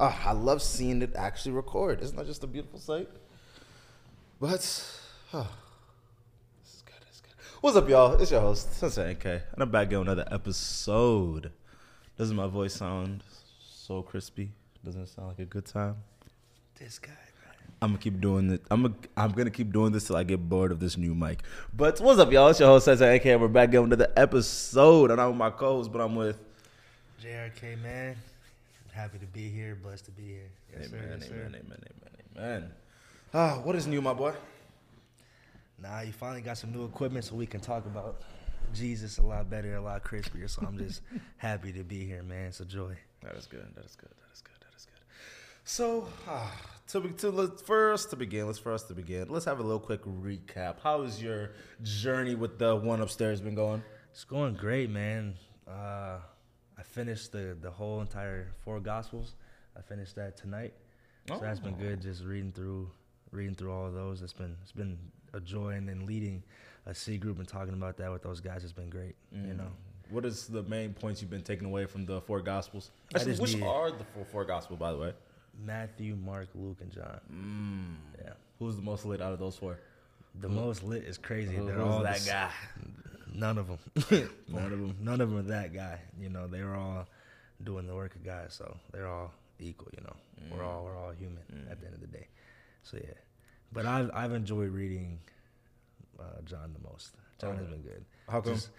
Ah, I love seeing it actually record. Isn't that just a beautiful sight? But oh, this is good. This is good. What's up, y'all? It's your host Sensei NK, and I'm back with another episode. Doesn't my voice sound so crispy? Doesn't it sound like a good time? This guy, I'm gonna keep doing it. I'm gonna, I'm gonna keep doing this till I get bored of this new mic. But what's up, y'all? It's your host Sensei NK. We're back with another episode. I'm not with my co-host, but I'm with. JRK, man. Happy to be here. Blessed to be here. Yes, amen, sir. Yes, amen, sir. amen, amen, amen. Ah, what is new, my boy? Nah, you finally got some new equipment so we can talk about Jesus a lot better, a lot crispier. So I'm just happy to be here, man. It's a joy. That is good. That is good. That is good. That is good. So, ah, to be, to let's to begin, let's for us to begin. Let's have a little quick recap. How has your journey with the one upstairs been going? It's going great, man. Uh, I finished the the whole entire four Gospels. I finished that tonight, so that's been Oh. good. Just reading through, reading through all of those. It's been it's been a joy, and then leading a C group and talking about that with those guys has been great. You know, What is the main points you've been taking away from the four gospels? Actually, which are the four, four gospels, by the way? Matthew, Mark, Luke, and John. Mm. Yeah. Who's the most lit out of those four? The most lit is crazy. Who- They're all that guy? None of them. none of them. None of them are that guy. You know, they're all doing the work of God, so they're all equal. You know, we're all we're all human at the end of the day. So yeah, but I've I've enjoyed reading uh, John the most. John has been good. How come? Just-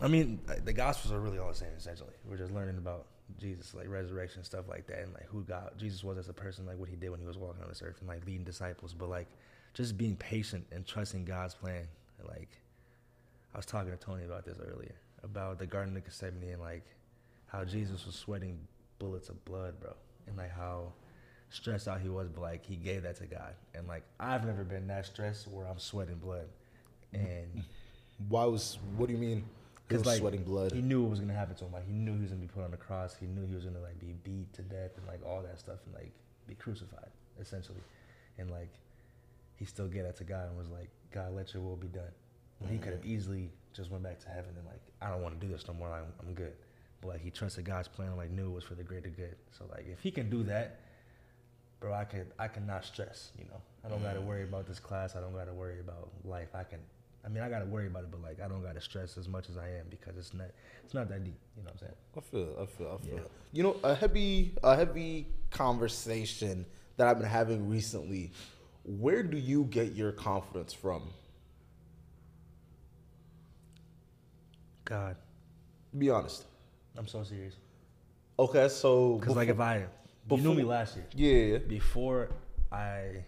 I mean, the Gospels are really all the same. Essentially, we're just learning about Jesus, like resurrection stuff like that, and like who God Jesus was as a person, like what he did when he was walking on this earth, and like leading disciples. But like just being patient and trusting God's plan. Like I was talking to Tony about this earlier about the Garden of Gethsemane and like how Jesus was sweating bullets of blood, bro, and like how stressed out he was, but like he gave that to God. And like I've never been that stressed where I'm sweating blood, and Why was? What do you mean? He was like sweating blood. He knew what was gonna happen to him. Like he knew he was gonna be put on the cross. He knew he was gonna like be beat to death and like all that stuff and like be crucified essentially. And like he still gave that to God and was like, God, let your will be done. When he could have easily just went back to heaven and like, I don't want to do this no more. I'm, I'm good. But like he trusted God's plan. and, Like knew it was for the greater good. So like if he can do that, bro, I could I cannot stress. You know, I don't gotta mm. worry about this class. I don't gotta worry about life. I can. I mean, I gotta worry about it, but like I don't gotta stress as much as I am because it's not it's not that deep. You know what I'm saying? I feel, I feel, I feel. Yeah. You know, a heavy, a heavy conversation that I've been having recently. Where do you get your confidence from? God, Be honest. I'm so serious. Okay, so Because like if before- I, you knew me last year. yeah, before I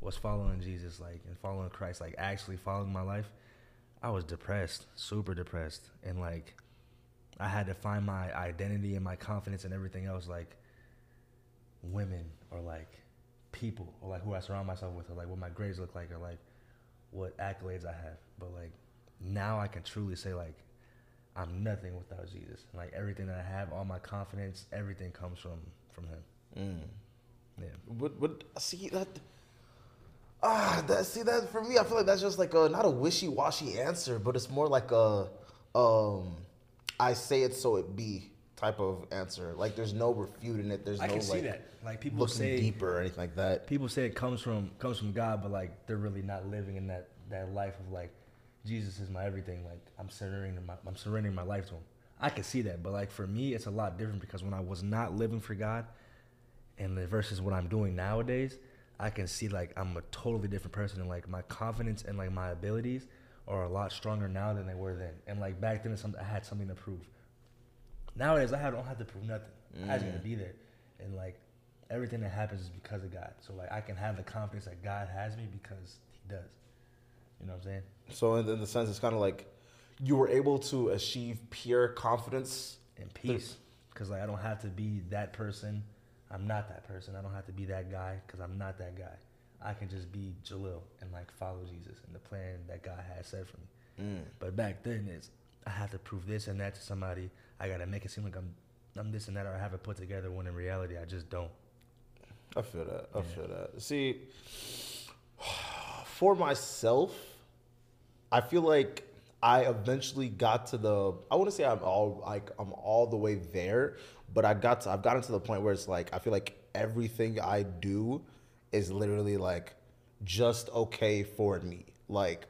was following Jesus, like and following Christ, like actually following my life, I was depressed, super depressed, and like I had to find my identity and my confidence and everything else, like women or like people or like who I surround myself with or like what my grades look like or like what accolades I have. But like now I can truly say like I'm nothing without Jesus. Like everything that I have, all my confidence, everything comes from from Him. Mm. Yeah. But but see that. Ah, that see that for me, I feel like that's just like a not a wishy washy answer, but it's more like a, um, I say it so it be type of answer. Like there's no refuting it. There's I no can see like that. Like people looking say, deeper or anything like that. people say it comes from comes from God, but like they're really not living in that that life of like Jesus is my everything. Like I'm surrendering my I'm surrendering my life to Him. I can see that, but like for me, it's a lot different because when I was not living for God, and the versus what I'm doing nowadays, I can see like I'm a totally different person, and like my confidence and like my abilities are a lot stronger now than they were then. And like back then, I had something to prove. Nowadays, I don't have to prove nothing. I just gotta mm. be there, and like everything that happens is because of God. So like I can have the confidence that God has me because He does. You know what I'm saying? So in, in the sense, it's kind of like you were able to achieve pure confidence. And peace, because like I don't have to be that person. I'm not that person. I don't have to be that guy because I'm not that guy. I can just be Jalil and like follow Jesus and the plan that God has set for me. Mm. But back then, it's I have to prove this and that to somebody. I gotta make it seem like I'm I'm this and that, or I have it put together. When in reality, I just don't. I feel that. I feel that. See, for myself, I feel like I eventually got to the. I want to say I'm all like I'm all the way there, but I got to, I've gotten to the point where it's like I feel like everything I do is literally like just okay for me. Like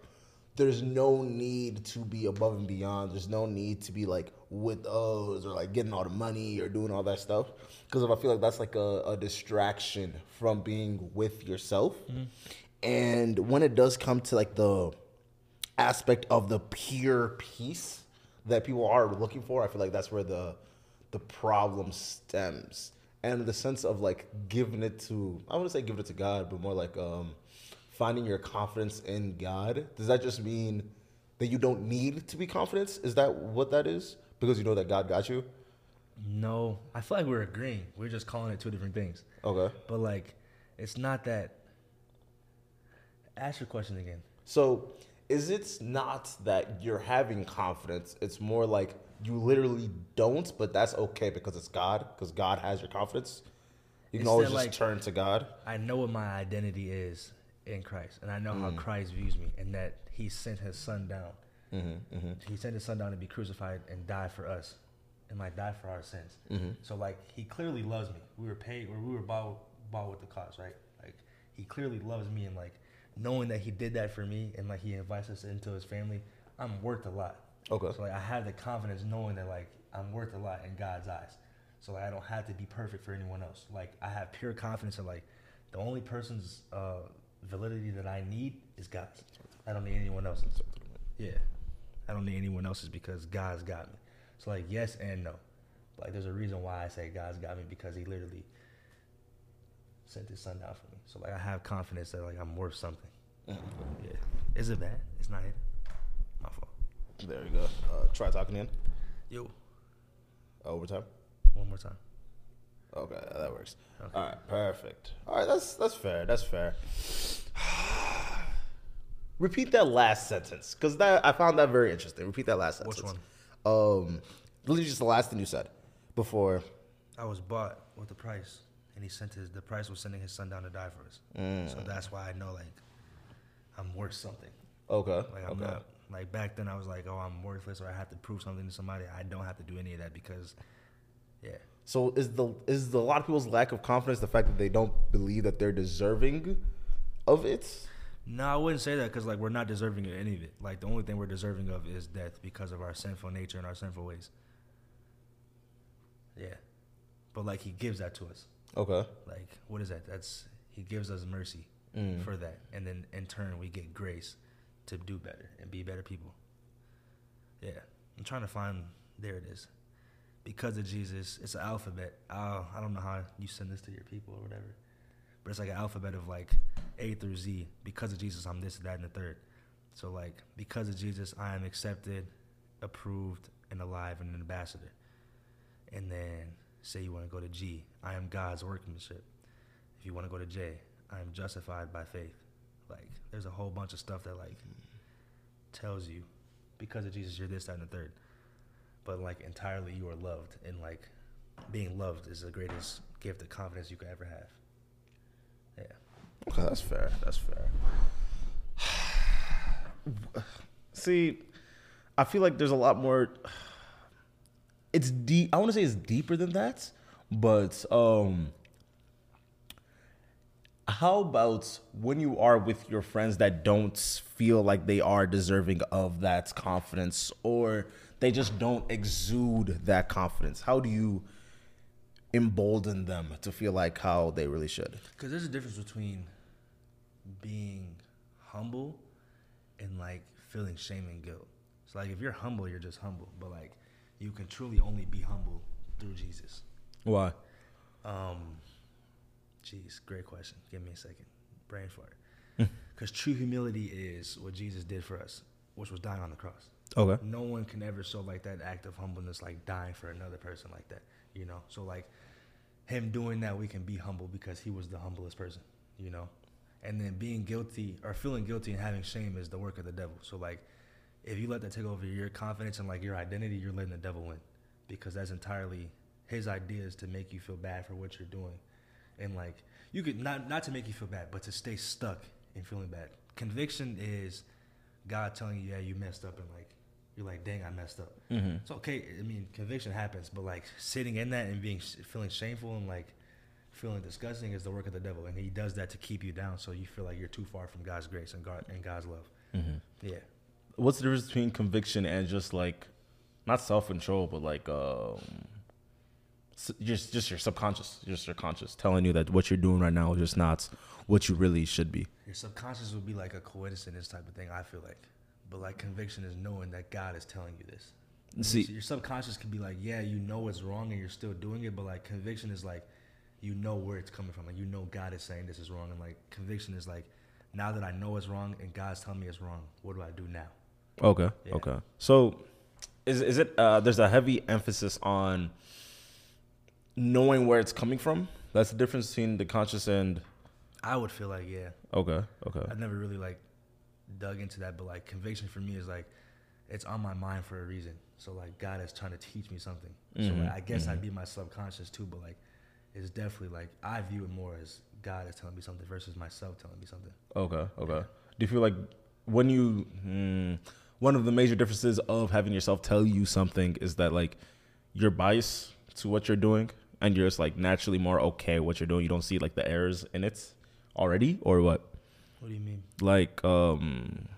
there's no need to be above and beyond. There's no need to be like with those or like getting all the money or doing all that stuff. Because if I feel like that's like a, a distraction from being with yourself. Mm-hmm. And when it does come to like the aspect of the pure peace that people are looking for, I feel like that's where the the problem stems. And the sense of like giving it to I wouldn't say giving it to God, but more like um finding your confidence in God. Does that just mean that you don't need to be confident? Is that what that is? Because you know that God got you? No, I feel like we're agreeing. We're just calling it two different things. Okay. But like, it's not that. Ask your question again. So is it not that you're having confidence? It's more like you literally don't, but that's okay because it's God, because God has your confidence. You can It's always just like- turn to God. I know what my identity is in Christ, and I know Mm. how Christ views me, and that He sent His Son down. Mm-hmm, He sent His Son down to be crucified and die for us, and like die for our sins. mm-hmm. So like He clearly loves me. We were paid, or we were bought bought with the cost, right? Like He clearly loves me, and like knowing that He did that for me, and like He invites us into His family, I'm worth a lot. Okay. So like I have the confidence knowing that like I'm worth a lot in God's eyes. So like I don't have to be perfect for anyone else. Like I have pure confidence in like the only person's uh, validity that I need is God's. I don't need anyone else's. Yeah, I don't need anyone else's because God's got me. So like yes and no. Like there's a reason why I say God's got me because He literally sent His Son down for me. So like I have confidence that like I'm worth something. Yeah. Is it bad? It's not it. My fault. There you go. Uh, try talking in. Yo, Overtime. one more time. Okay, that works. Okay. All right, perfect. All right, that's that's fair. That's fair. Repeat that last sentence, because that I found that very interesting. Repeat that last sentence. Which one? Um, literally just the last thing you said before. I was bought with the price, and he sent his. The price was sending his son down to die for us. Mm. So that's why I know like I'm worth something. Okay. Like I'm okay. not like back then. I was like, oh, I'm worthless, or I have to prove something to somebody. I don't have to do any of that because, yeah, So is the is the, a lot of people's lack of confidence the fact that they don't believe that they're deserving of it? no, I wouldn't say that because like we're not deserving of any of it. Like the only thing we're deserving of is death because of our sinful nature and our sinful ways. Yeah, but like he gives that to us. Okay. Like what is that? That's he gives us mercy Mm. for that, and then in turn we get grace to do better and be better people. Yeah, I'm trying to find. There it is. Because of Jesus, it's an alphabet. Uh, I don't know how you send this to your people or whatever, but it's like an alphabet of like A through Z. Because of Jesus, I'm this, that, and the third. So like, because of Jesus, I am accepted, approved, and alive, and an ambassador. And then say you want to go to G, I am God's workmanship. If you want to go to J, I am justified by faith. Like, there's a whole bunch of stuff that like tells you because of Jesus, you're this, that, and the third. But like entirely, you are loved, and like being loved is the greatest gift of confidence you could ever have. Yeah. Okay, that's fair. That's fair. See, I feel like there's a lot more. It's deep. I want to say it's deeper than that, but um, how about when you are with your friends that don't feel like they are deserving of that confidence, or they just don't exude that confidence? How do you embolden them to feel like how they really should? Because there's a difference between being humble and like feeling shame and guilt. So like if you're humble, you're just humble. But like you can truly only be humble through Jesus. Why? Um, jeez, great question. Give me a second. Brain fart. Because true humility is what Jesus did for us, which was dying on the cross. Okay. No one can ever show like that act of humbleness, like dying for another person like that. You know, so like him doing that, we can be humble because he was the humblest person. You know, and then being guilty or feeling guilty and having shame is the work of the devil. So like, if you let that take over your confidence and like your identity, you're letting the devil win because that's entirely his ideas to make you feel bad for what you're doing, and like you could not not to make you feel bad, but to stay stuck in feeling bad. Conviction is God telling you, yeah, you messed up, and like you're like, dang, I messed up. Mhm. It's okay. I mean, conviction happens, but like sitting in that and being feeling shameful and like feeling disgusting is the work of the devil, and he does that to keep you down, so you feel like you're too far from God's grace and God and God's love. Mhm. Yeah. What's the difference between conviction and just like, not self control, but like, um, just just your subconscious, just your conscious telling you that what you're doing right now is just not what you really should be. Your subconscious would be like a coincidence type of thing. I feel like, but like conviction is knowing that God is telling you this. See- So your subconscious can be like, yeah, you know it's wrong and you're still doing it, but like conviction is like, you know where it's coming from. Like you know God is saying this is wrong, and like conviction is like, now that I know it's wrong and God's telling me it's wrong, what do I do now? Okay. Yeah. Okay. So, is is it? Uh, there's a heavy emphasis on knowing where it's coming from. That's the difference between the conscious and. I would feel like, yeah, Okay. Okay. I've never really like dug into that, but like conviction for me is like it's on my mind for a reason. So like God is trying to teach me something. So Mhm, like, I guess I'd be my subconscious too, but like it's definitely like I view it more as God is telling me something versus myself telling me something. Okay. Okay. Do you feel like when you hmm, one of the major differences of having yourself tell you something is that like you're biased to what you're doing and you're just like naturally more okay what you're doing. You don't see like the errors in it already or what? What do you mean? like um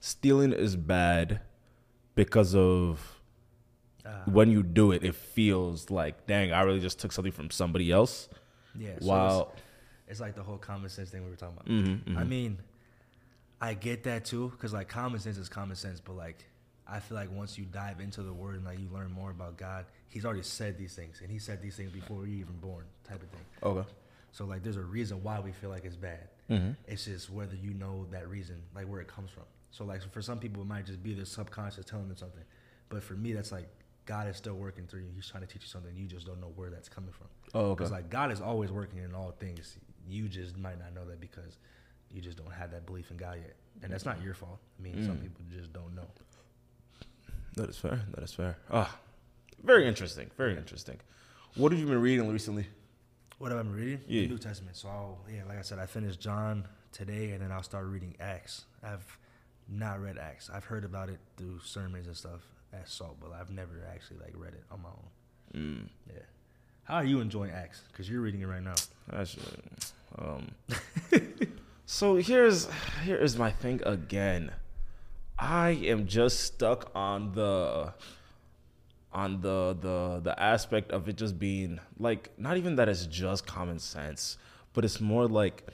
stealing is bad because of Uh, when you do it it feels like dang i really just took something from somebody else yeah. So wow it's, it's like the whole common sense thing we were talking about. Mhm, I mhm. mean, I get that too, because like common sense is common sense, but like I feel like once you dive into the word and like you learn more about God, He's already said these things, and He said these things before you even born, type of thing. okay So like, there's a reason why we feel like it's bad. Mhm. It's just whether you know that reason, like where it comes from. So like, for some people, it might just be their subconscious telling them something, but for me, that's like God is still working through you. He's trying to teach you something. You just don't know where that's coming from. oh okay Because like God is always working in all things. You just might not know that because you just don't have that belief in God yet, and that's not your fault. I mean, some Mm. people just don't know. that is fair that is fair ah very interesting very interesting what have you been reading recently What have I been reading? Yeah. The New Testament. So I'll, yeah, like I said, I finished John today, and then I'll start reading Acts. I've not read Acts. I've heard about it through sermons and stuff at Salt, but I've never actually like read it on my own. mm. Yeah. How are you enjoying Acts? Because you're reading it right now. Actually, um, so here's here is my thing again. I am just stuck on the on the the the aspect of it just being like not even that it's just common sense, but it's more like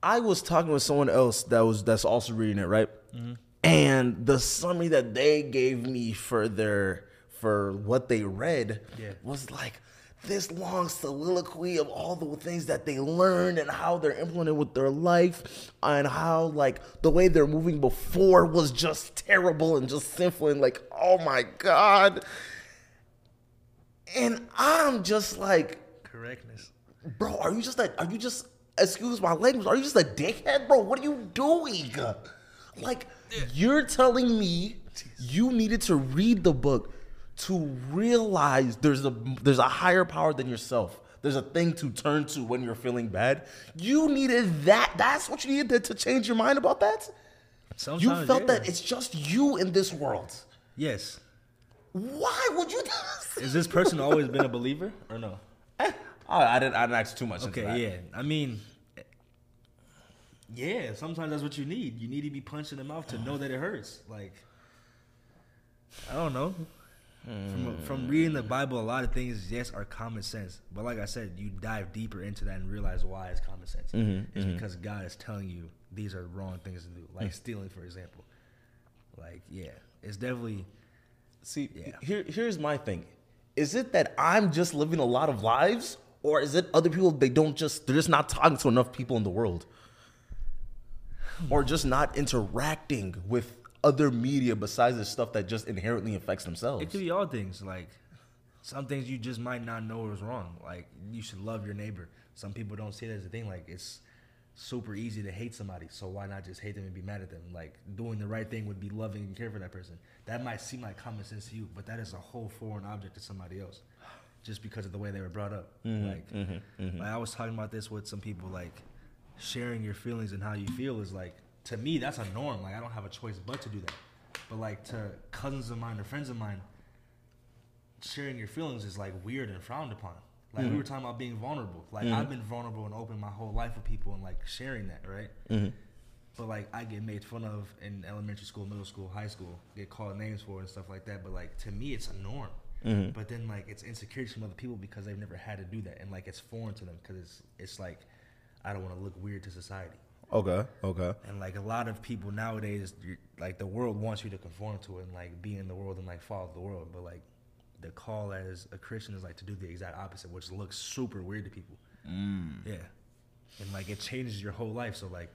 I was talking with someone else that was that's also reading it, right? Mm-hmm. And the summary that they gave me for their for what they read Yeah. was like this long soliloquy of all the things that they learned and how they're implementing with their life and how like the way they're moving before was just terrible and just sinful and like oh my god. And i'm just like Correctness. bro are you just like are you just excuse my language are you just a dickhead bro? What are you doing? Like you're telling me you needed to read the book to realize there's a there's a higher power than yourself there's a thing to turn to when you're feeling bad you needed that that's what you needed to, to change your mind about that Sometimes, you felt yeah. that it's just you in this world Yes. why would you Has this person always been a believer or no? Eh, I, I didn't i didn't ask too much Okay, yeah. I mean, yeah. Sometimes that's what you need. You need to be punched in the mouth to know that it hurts. Like, I don't know. From from hmm. reading the Bible, a lot of things, yes, are common sense. But like I said, you dive deeper into that and realize why it's common sense. Mm-hmm, it's mm-hmm. because God is telling you these are wrong things to do, like hmm. stealing, for example. Like, yeah, it's definitely See, Yeah. here, here's my thing. Is it that I'm just living a lot of lives, or is it other people they don't just they're just not talking to enough people in the world, or just not interacting with other media besides the stuff that just inherently affects themselves? It could be all things. Like some things you just might not know is wrong. Like you should love your neighbor. Some people don't see it as a thing. Like it's super easy to hate somebody. So why not just hate them and be mad at them? Like doing the right thing would be loving and care for that person. That might seem like common sense to you, but that is a whole foreign object to somebody else. Just because of the way they were brought up. Mm-hmm, like, mm-hmm, mm-hmm. like I was talking about this with some people. Like sharing your feelings and how you feel is like to me that's a norm. Like I don't have a choice but to do that. But like to cousins of mine or friends of mine, sharing your feelings is like weird and frowned upon. Like we mm-hmm. were talking about being vulnerable. Like mm-hmm. I've been vulnerable and open my whole life with people and like sharing that, right? Mm-hmm. But like I get made fun of in elementary school, middle school, high school, get called names for and stuff like that. But like to me, it's a norm. But then like it's insecurity from other people because they've never had to do that, and like it's foreign to them because it's it's like I don't want to look weird to society. Okay. Okay. And like a lot of people nowadays, like the world wants you to conform to it and like be in the world and like follow the world. But like the call as a Christian is like to do the exact opposite, which looks super weird to people. Mm. Yeah, and like it changes your whole life. So like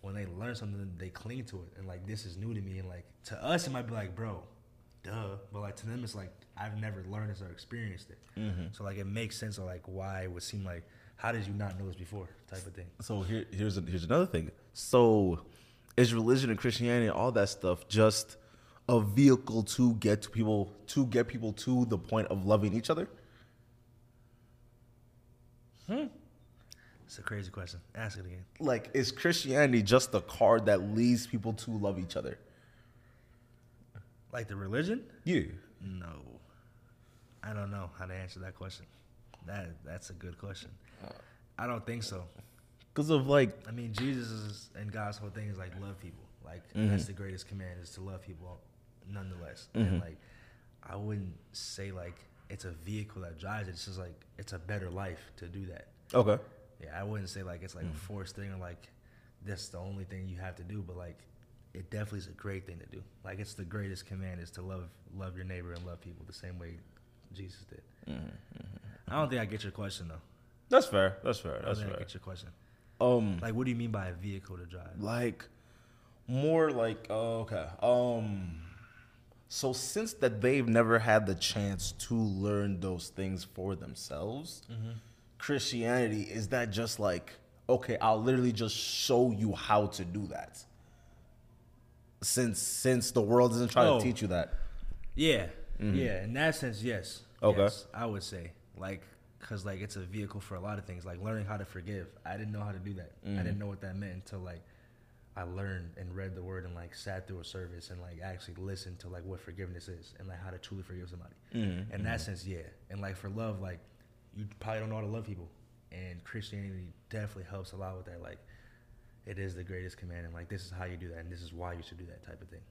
when they learn something, they cling to it, and like this is new to me. And like to us, it might be like, bro, duh. But like to them, it's like I've never learned this or experienced it. Mm-hmm. So like it makes sense of like why it would seem like how did you not know this before type of thing. So here, here's a, here's another thing. So, is religion and Christianity and all that stuff just a vehicle to get to people to get people to the point of loving each other? Hmm. It's a crazy question. Ask it again. Like, is Christianity just the card that leads people to love each other? Like the religion? Yeah. No. I don't know how to answer that question. That that's a good question. I don't think so. Because of like, I mean, Jesus is, and God's whole thing is like love people. Like that's mm-hmm. the greatest command is to love people, nonetheless. And mm-hmm. like, I wouldn't say like it's a vehicle that drives it. It's just like it's a better life to do that. okay. Yeah, I wouldn't say like it's like a mm. forced thing or like that's the only thing you have to do, but like it definitely is a great thing to do. Like it's the greatest command is to love love your neighbor and love people the same way Jesus did. Mm-hmm. I don't think I get your question though. That's fair. That's fair. That's fair. get your question. Um, Like, what do you mean by a vehicle to drive? like more like oh, okay um so since that they've never had the chance to learn those things for themselves christianity is that just like okay i'll literally just show you how to do that since since the world isn't trying Oh. to teach you that Yeah, yeah. In that sense, yes. Okay. Yes, I would say like because like it's a vehicle for a lot of things, like learning how to forgive. I didn't know how to do that. I mm-hmm. didn't know what that meant until like I learned and read the word and like sat through a service and like actually listened to like what forgiveness is and like how to truly forgive somebody. Mm-hmm. In that mm-hmm. sense, yeah. And like for love, like you probably don't know how to love people, and Christianity definitely helps a lot with that. Like it is the greatest command, and like this is how you do that, and this is why you should do that type of thing.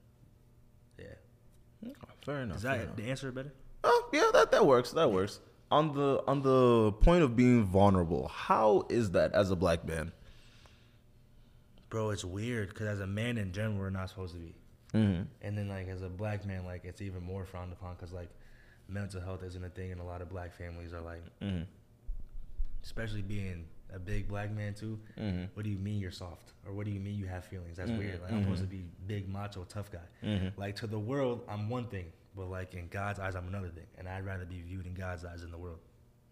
Yeah. Oh, fair enough Is fair that enough. the answer better? Oh, yeah, that that works. That works. On the on the point of being vulnerable, how is that as a black man? Bro, it's weird because as a man in general, we're not supposed to be. Mm-hmm. And then like as a black man, like it's even more frowned upon because like mental health isn't a thing, and a lot of black families are like, Mm-hmm. especially being a big black man too. Mm-hmm. What do you mean you're soft, or what do you mean you have feelings? That's weird. Like I'm supposed to be big, macho, tough guy. Mm-hmm. Like to the world, I'm one thing, but like in God's eyes, I'm another thing, and I'd rather be viewed in God's eyes in the world.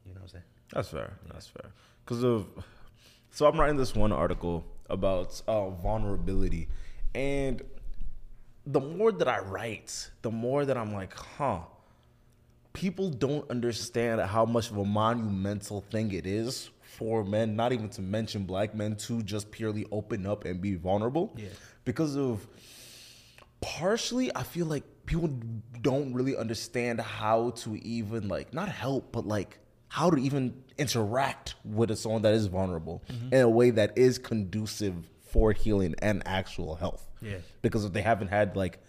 You know what I'm saying? That's fair. That's fair. Because of, so I'm writing this one article about uh, vulnerability, and the more that I write, the more that I'm like, huh. People don't understand how much of a monumental thing it is for men, not even to mention black men, to just purely open up and be vulnerable. Yeah. Because of partially i feel like people don't really understand how to even like not help but like how to even interact with a someone that is vulnerable mm-hmm. in a way that is conducive for healing and actual health Yeah. because if they haven't had like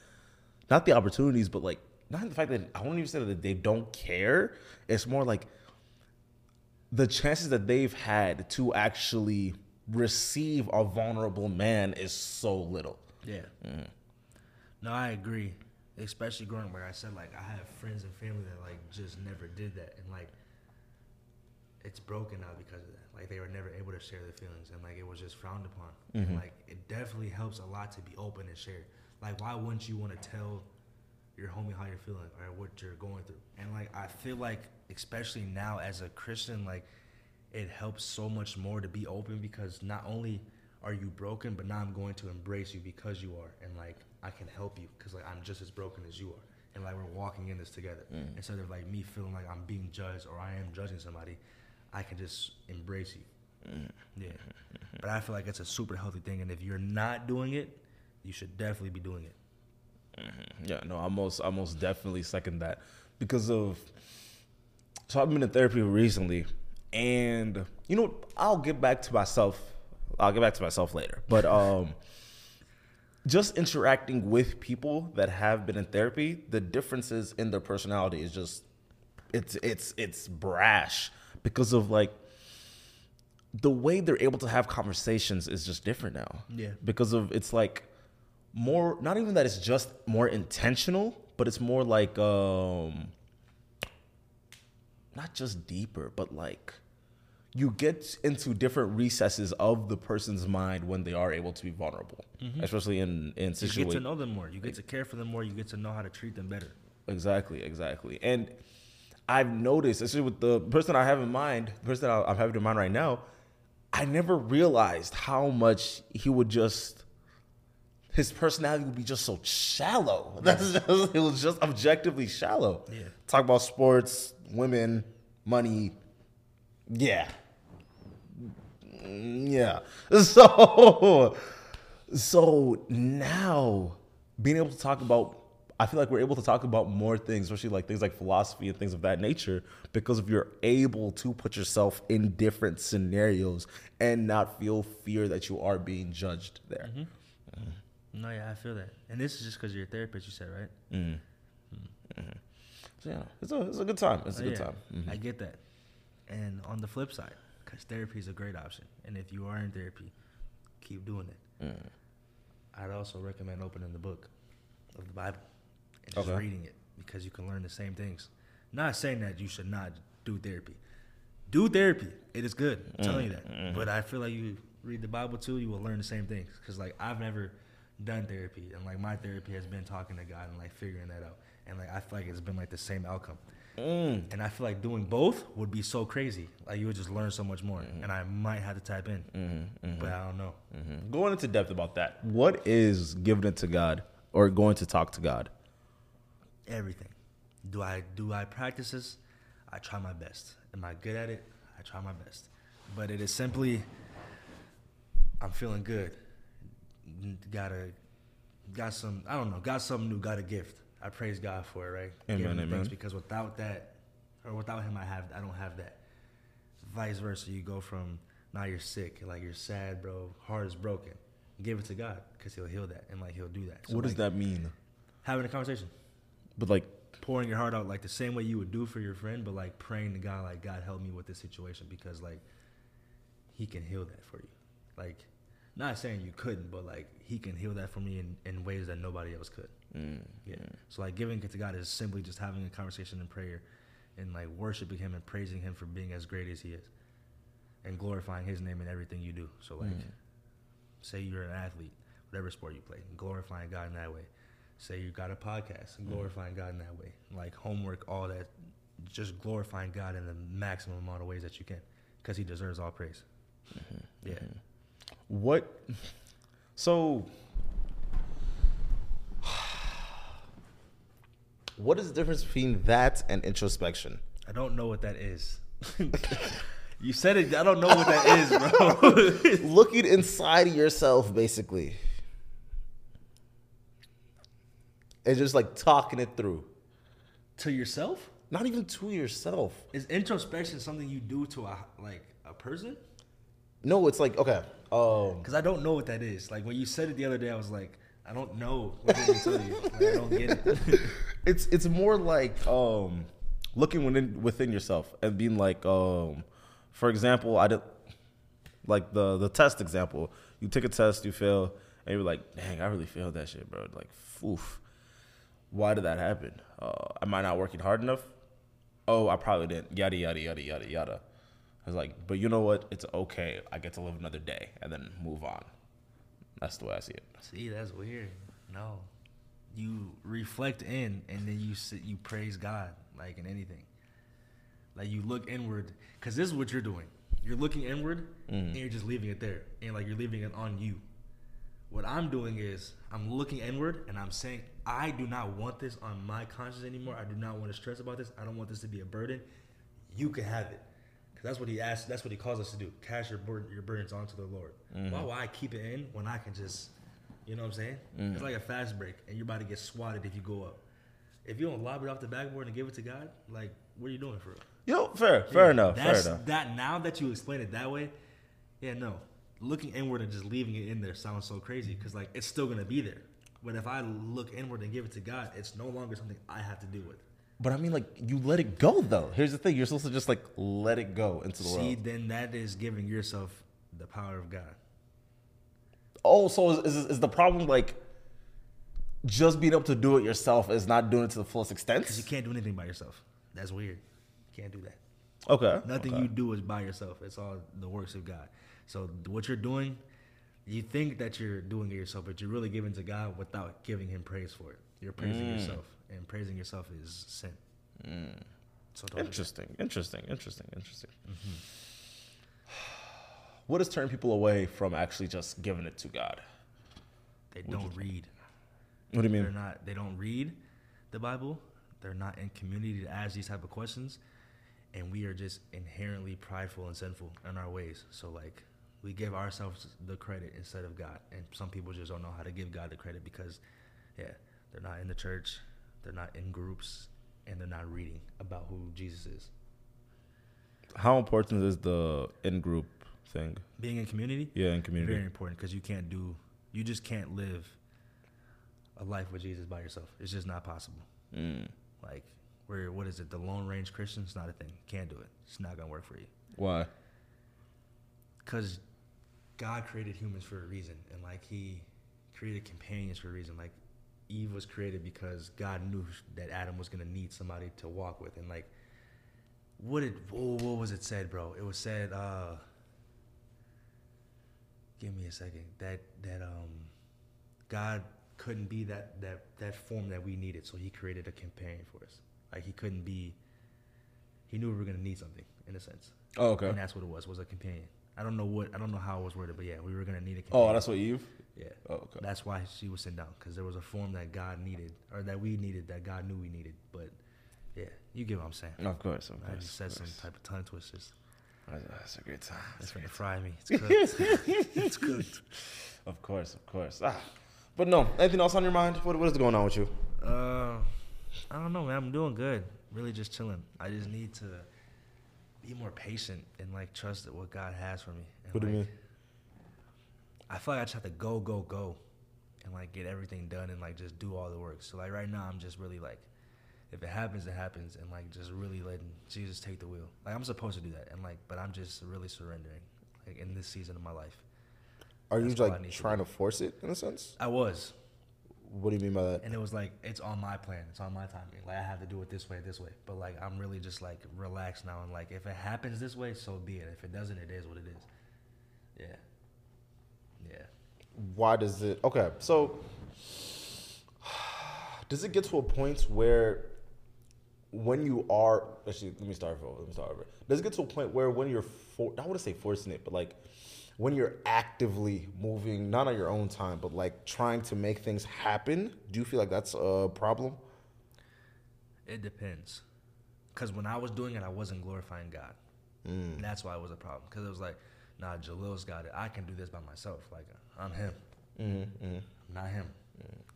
not the opportunities but like not the fact that i won't even say that they don't care it's more like the chances that they've had to actually receive a vulnerable man is so little Yeah. Mm. No, I agree. Especially growing up, like I said, like I have friends and family that like just never did that, and like it's broken now because of that. Like they were never able to share their feelings, and like it was just frowned upon. And mm-hmm. like it definitely helps a lot to be open and share. Like why wouldn't you want to tell your homie how you're feeling or what you're going through? And like I feel like, especially now as a Christian, like it helps so much more to be open because not only are you broken, but now I'm going to embrace you because you are, and like I can help you because like I'm just as broken as you are, and like we're walking in this together. Mm. Instead of like me feeling like I'm being judged or I am judging somebody, I can just embrace you. Mm-hmm. Yeah, but I feel like it's a super healthy thing, and if you're not doing it, you should definitely be doing it. Mm-hmm. Yeah, no, I most I most definitely second that because of so I've been in therapy recently, and you know I'll get back to myself. I'll get back to myself later, but um, just interacting with people that have been in therapy, the differences in their personality is just it's it's it's brash because of like the way they're able to have conversations is just different now. Yeah. Because of it's like more not even that it's just more intentional, but it's more like um not just deeper, but like you get into different recesses of the person's mind when they are able to be vulnerable, mm-hmm. especially in in situations. You get to know them more. You get to care for them more. You get to know how to treat them better. Exactly, exactly. And I've noticed, especially with the person I have in mind, the person I- I'm having in mind right now, I never realized how much he would just, his personality would be just so shallow. That's just, it was just objectively shallow. Yeah. Talk about sports, women, money. Yeah. Mm, Yeah. So, so now being able to talk about I feel like we're able to talk about more things, especially like things like philosophy and things of that nature, because if you're able to put yourself in different scenarios and not feel fear that you are being judged there. No, yeah, I feel that. And this is just because you're a therapist, you said, right? So yeah, it's a it's a good time. It's a Oh, good yeah, time. Mhm. I get that. And on the flip side, because therapy is a great option. And if you are in therapy, keep doing it. Mm. I'd also recommend opening the book of the Bible and just Okay. reading it because you can learn the same things. Not saying that you should not do therapy. Do therapy. It is good. I'm telling you that. Mm-hmm. But I feel like you read the Bible too, you will learn the same things. Because, like, I've never done therapy. And, like, my therapy has been talking to God and, like, figuring that out. And, like, I feel like it's been, like, the same outcome. Mm. And I feel like doing both would be so crazy. Like, you would just learn so much more. Mm-hmm. And I might have to type in. But I don't know. Mhm. Going into depth about that, what is giving it to God or going to talk to God? everything. Do I do I practice this? I try my best. Am I good at it? I try my best. But it is simply I'm feeling good. Gotta got some I don't know, got something new, got a gift. I praise God for it, right? Amen, amen. because without that or without him I have I don't have that. Vice versa, you go from now you're sick, like you're sad, bro, heart is broken. Give it to God because he'll heal that and like he'll do that. So, what does like, that mean? Having a conversation But like, pouring your heart out like the same way you would do for your friend, but like praying to God, like God help me with this situation because like He can heal that for you. Like, not saying you couldn't, but like He can heal that for me in, in ways that nobody else could. Mm, Yeah. So like giving it to God is simply just having a conversation in prayer, and like worshiping Him and praising Him for being as great as He is, and glorifying His name in everything you do. So like, mm. say you're an athlete, whatever sport you play, glorifying God in that way. Say you got a podcast, mm. glorifying God in that way. Like homework, all that, just glorifying God in the maximum amount of ways that you can, because He deserves all praise. Mm-hmm. Yeah. Mm-hmm. what? So, what is the difference between that and introspection? I don't know what that is. you said it. I don't know what that is, bro. Looking inside yourself, basically, and just like talking it through. to yourself? Not even to yourself. Is introspection something you do to a like a person? No, it's like okay. Um, Because I don't know what that is. Like when you said it the other day, I was like, I don't know what did tell you. I don't get it. it's it's more like um looking within within yourself and being like um for example i did like the the test example. You take a test you fail and you're like dang i really failed that shit bro. Like oof. Why did that happen? Uh am i not working hard enough? Oh i probably didn't. Yada yada yada yada yada. I was like but you know what? It's okay. I get to live another day and then move on that's the way i see it See, that's weird. No, you reflect in, and then you sit, you praise God, like in anything. Like you look inward, because this is what you're doing. You're looking inward, mm-hmm. and you're just leaving it there, and like you're leaving it on you. What I'm doing is I'm looking inward, and I'm saying I do not want this on my conscience anymore. I do not want to stress about this. I don't want this to be a burden. You can have it. That's what he asked. That's what he calls us to do. Cast your burden, your burdens onto the Lord. Why would I keep it in when I can just You know what I'm saying? Mm. It's like a fast break, and you're about to get swatted if you go up. If you don't lob it off the backboard and give it to God, like, what are you doing for real? Yo, fair, fair Yeah, enough, fair That's, enough. That now that you explain it that way, yeah, no. Looking inward and just leaving it in there sounds so crazy because like it's still gonna be there. But if I look inward and give it to God, it's no longer something I have to do with. But I mean, like, you let it go though. Here's the thing: you're supposed to just like let it go into the See, world. See, then that is giving yourself the power of God. Oh, so is, is, is the problem like just being able to do it yourself is not doing it to the fullest extent? Because you can't do anything by yourself. That's weird. You can't do that. Okay. Nothing okay. you do is by yourself. It's all the works of God. So what you're doing, you think that you're doing it yourself, but you're really giving to God without giving Him praise for it. You're praising Mm. yourself, and praising yourself is sin. So don't do. Interesting, interesting, interesting, interesting. Mm-hmm. What is turning people away from actually just giving it to God? They don't read. What do you mean? They're not. They don't read the Bible. They're not in community to ask these type of questions, and we are just inherently prideful and sinful in our ways. So like, we give ourselves the credit instead of God, and some people just don't know how to give God the credit because, yeah, they're not in the church, they're not in groups, and they're not reading about who Jesus is. How important is the in group thing? Being in community, Yeah, in community. very important because you can't do, you just can't live a life with Jesus by yourself. It's just not possible. Mm. Like, where what is it? The Lone Range Christian? It's not a thing. Can't do it. It's not gonna work for you. Why? Cause God created humans for a reason, and like He created companions for a reason. Like Eve was created because God knew that Adam was gonna need somebody to walk with, and like, what did oh, what was it said, bro? It was said. uh Give me a second. That that um, God couldn't be that that that form that we needed, so He created a companion for us. Like He couldn't be. He knew we were gonna need something in a sense. Oh, okay. And that's what it was. Was a companion. I don't know what I don't know how it was worded, but yeah, we were gonna need a companion. Oh, that's what Eve. yeah. Oh, okay. That's why she was sent down because there was a form that God needed or that we needed that God knew we needed. But yeah, you get what I'm saying. Of course, of course. I just said some type of tongue twisters. That's a great time. That's gonna fry me. It's cooked. it's good. Of course, of course. Ah. But no, anything else on your mind? What, what is going on with you? uh, I don't know, man. I'm doing good. Really, just chilling. I just need to be more patient and like trust that what God has for me. And, What do you like, mean? I feel like I just have to go, go, go, and like get everything done and like just do all the work. So like right now, I'm just really like, if it happens, it happens, and like just really letting Jesus take the wheel. Like I'm supposed to do that, and like, but I'm just really surrendering, like in this season of my life. Are you That's I like need to trying to force it in a sense? I was, What do you mean by that? and it was like it's on my plan, it's on my timing. Like I have to do it this way, this way. But like I'm really just like relaxed now, and like if it happens this way, so be it. If it doesn't, it is what it is. Yeah. Yeah. Why does it? Okay, so does it get to a point where when you are actually let me start over. Let me start over. Does it get to a point where when you're for I wouldn't say forcing it, but like when you're actively moving, not on your own time, but like trying to make things happen, do you feel like that's a problem? It depends. Because when I was doing it, I wasn't glorifying God. Mm. And that's why it was a problem. Because it was like, nah, Jalil's got it. I can do this by myself. Like, I'm him, Mm-hmm, mm-hmm. I'm not him.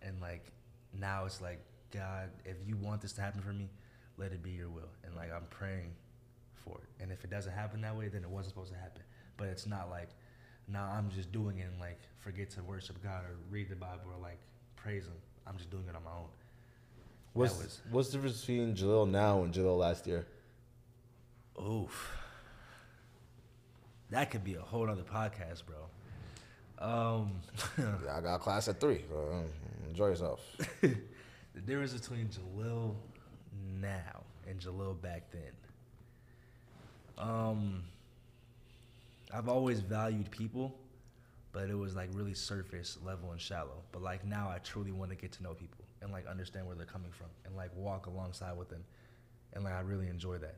And like, now it's like, God, if you want this to happen for me, let it be your will. And like, I'm praying for it. And if it doesn't happen that way, then it wasn't supposed to happen. But it's not like, now I'm just doing it and like, forget to worship God or read the Bible or like, praise Him. I'm just doing it on my own. What's was- what's the difference between Jalil now and Jalil last year? Oof. That could be a whole other podcast, bro. Um, I got class at three. Enjoy yourself. the difference between Jalil now and Jalil back then. Um, I've always valued people, but it was like really surface level and shallow. But like now, I truly want to get to know people and like understand where they're coming from and like walk alongside with them, and like I really enjoy that.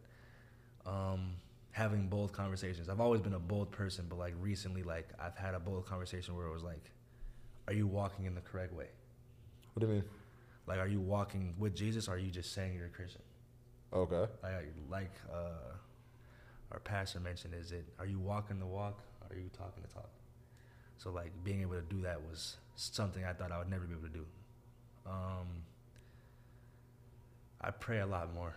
Um, having bold conversations. I've always been a bold person, but like recently, like I've had a bold conversation where it was like, "Are you walking in the correct way? What do you mean? Like, are you walking with Jesus? or Are you just saying you're a Christian?" Okay. like like uh, our pastor mentioned, is it are you walking the walk? Or are you talking the talk? So like being able to do that was something I thought I would never be able to do. Um, I pray a lot more.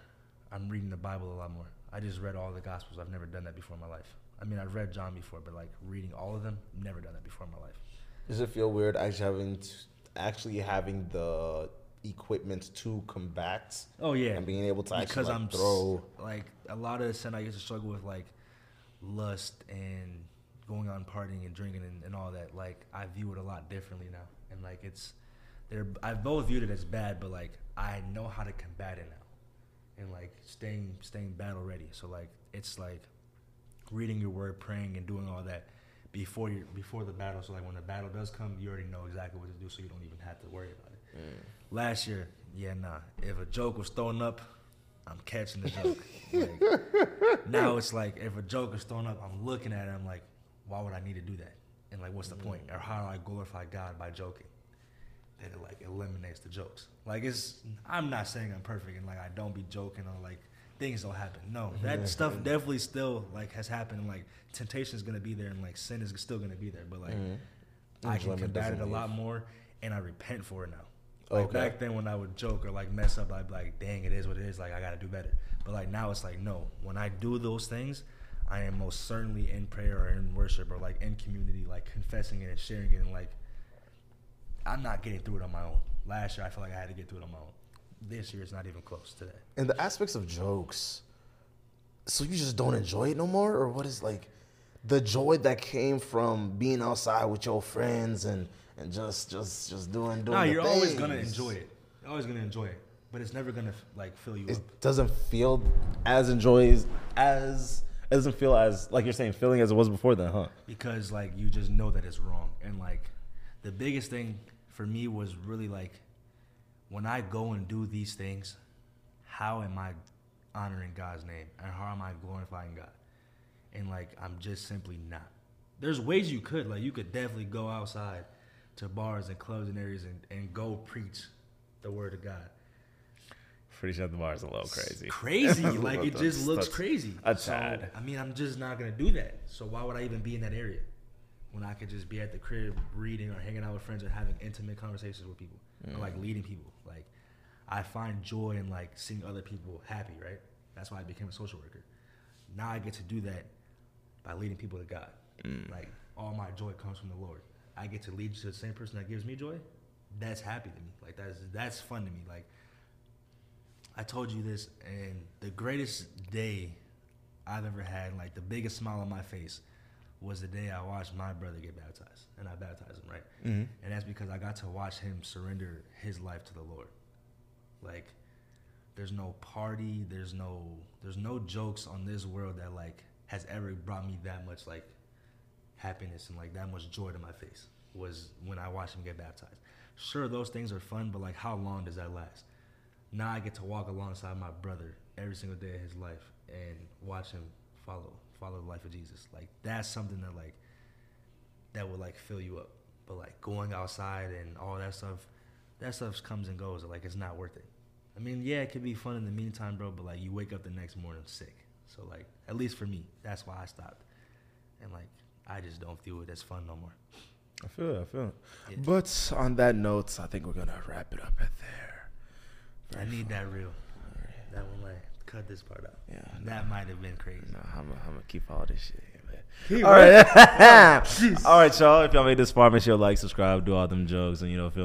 I'm reading the Bible a lot more. I just read all the Gospels. I've never done that before in my life. I mean, I've read John before, but like reading all of them, never done that before in my life. Does it feel weird actually having to, actually having the equipment to combat Oh yeah, and being able to actually because like, I'm throw? like a lot of the sin I used to struggle with like lust and going on partying and drinking and, and all that. Like I view it a lot differently now, and like it's they're I've both viewed it as bad, but like I know how to combat it now, and like staying staying battle ready. So like it's like reading your word, praying, and doing all that before you before the battle. So like when the battle does come, you already know exactly what to do, so you don't even have to worry about it. Mm. Last year, yeah, nah. If a joke was thrown up, I'm catching the joke. Like, now it's like if a joke is thrown up, I'm looking at it. I'm like, why would I need to do that? And like, what's the point? Or how do I glorify God by joking? That it like eliminates the jokes. Like it's, I'm not saying I'm perfect and like I don't be joking or like things don't happen. No, that stuff definitely still like has happened. And, like temptation is gonna be there and like sin is still gonna be there. But like I can combat it a lot more, and I repent for it now. Like Okay. back then when I would joke or like mess up, I'd be like, "Dang, it is what it is." Like I gotta do better. But like now it's like, no. When I do those things, I am most certainly in prayer or in worship or like in community, like confessing it and sharing it, and like I'm not getting through it on my own. Last year I felt like I had to get through it on my own. This year it's not even close to that. And the aspects of jokes. So you just don't enjoy it no more, or what is like the joy that came from being outside with your friends and and just just just doing doing. No, you're always gonna enjoy it. You're always gonna enjoy it, but it's never gonna like fill you It up. doesn't feel as enjoys as it doesn't feel as like you're saying feeling as it was before then, huh? because like you just know that it's wrong and like the biggest thing for me was really like when i go and do these things how am i honoring god's name and how am i glorifying god and like i'm just simply not there's ways you could like you could definitely go outside to bars and clubs and areas and, and go preach the word of god Pretty sure the bar is a little crazy. crazy. like it just looks that's crazy. a so, tad. I mean, I'm just not gonna do that. So why would I even be in that area when I could just be at the crib reading or hanging out with friends or having intimate conversations with people or mm. like leading people? Like I find joy in like seeing other people happy. Right. That's why I became a social worker. Now I get to do that by leading people to God. Mm. Like all my joy comes from the Lord. I get to lead to the same person that gives me joy. That's happy to me. Like that's that's fun to me. Like I told you this, and the greatest day I've ever had, like the biggest smile on my face, was the day I watched my brother get baptized, and I baptized him, right? Mm-hmm. And that's because I got to watch him surrender his life to the Lord. Like, there's no party, there's no, there's no jokes on this world that like has ever brought me that much like happiness and like that much joy to my face was when I watched him get baptized. Sure, those things are fun, but like, how long does that last? Now I get to walk alongside my brother every single day of his life and watch him follow follow the life of Jesus. Like that's something that like that would like fill you up. But like going outside and all that stuff, that stuff comes and goes. Like it's not worth it. I mean, yeah, it could be fun in the meantime, bro. But like you wake up the next morning sick. So like at least for me, that's why I stopped. And like I just don't feel it as fun no more. I feel it. I feel it. Yeah. But on that note, I think we're gonna wrap it up at there. I need that real. That one like cut this part out. Yeah, That might have been crazy. No, I'm gonna keep all this shit. All right. all right, y'all. If y'all made this far, make sure you like, subscribe, do all them jokes, and you know, feel.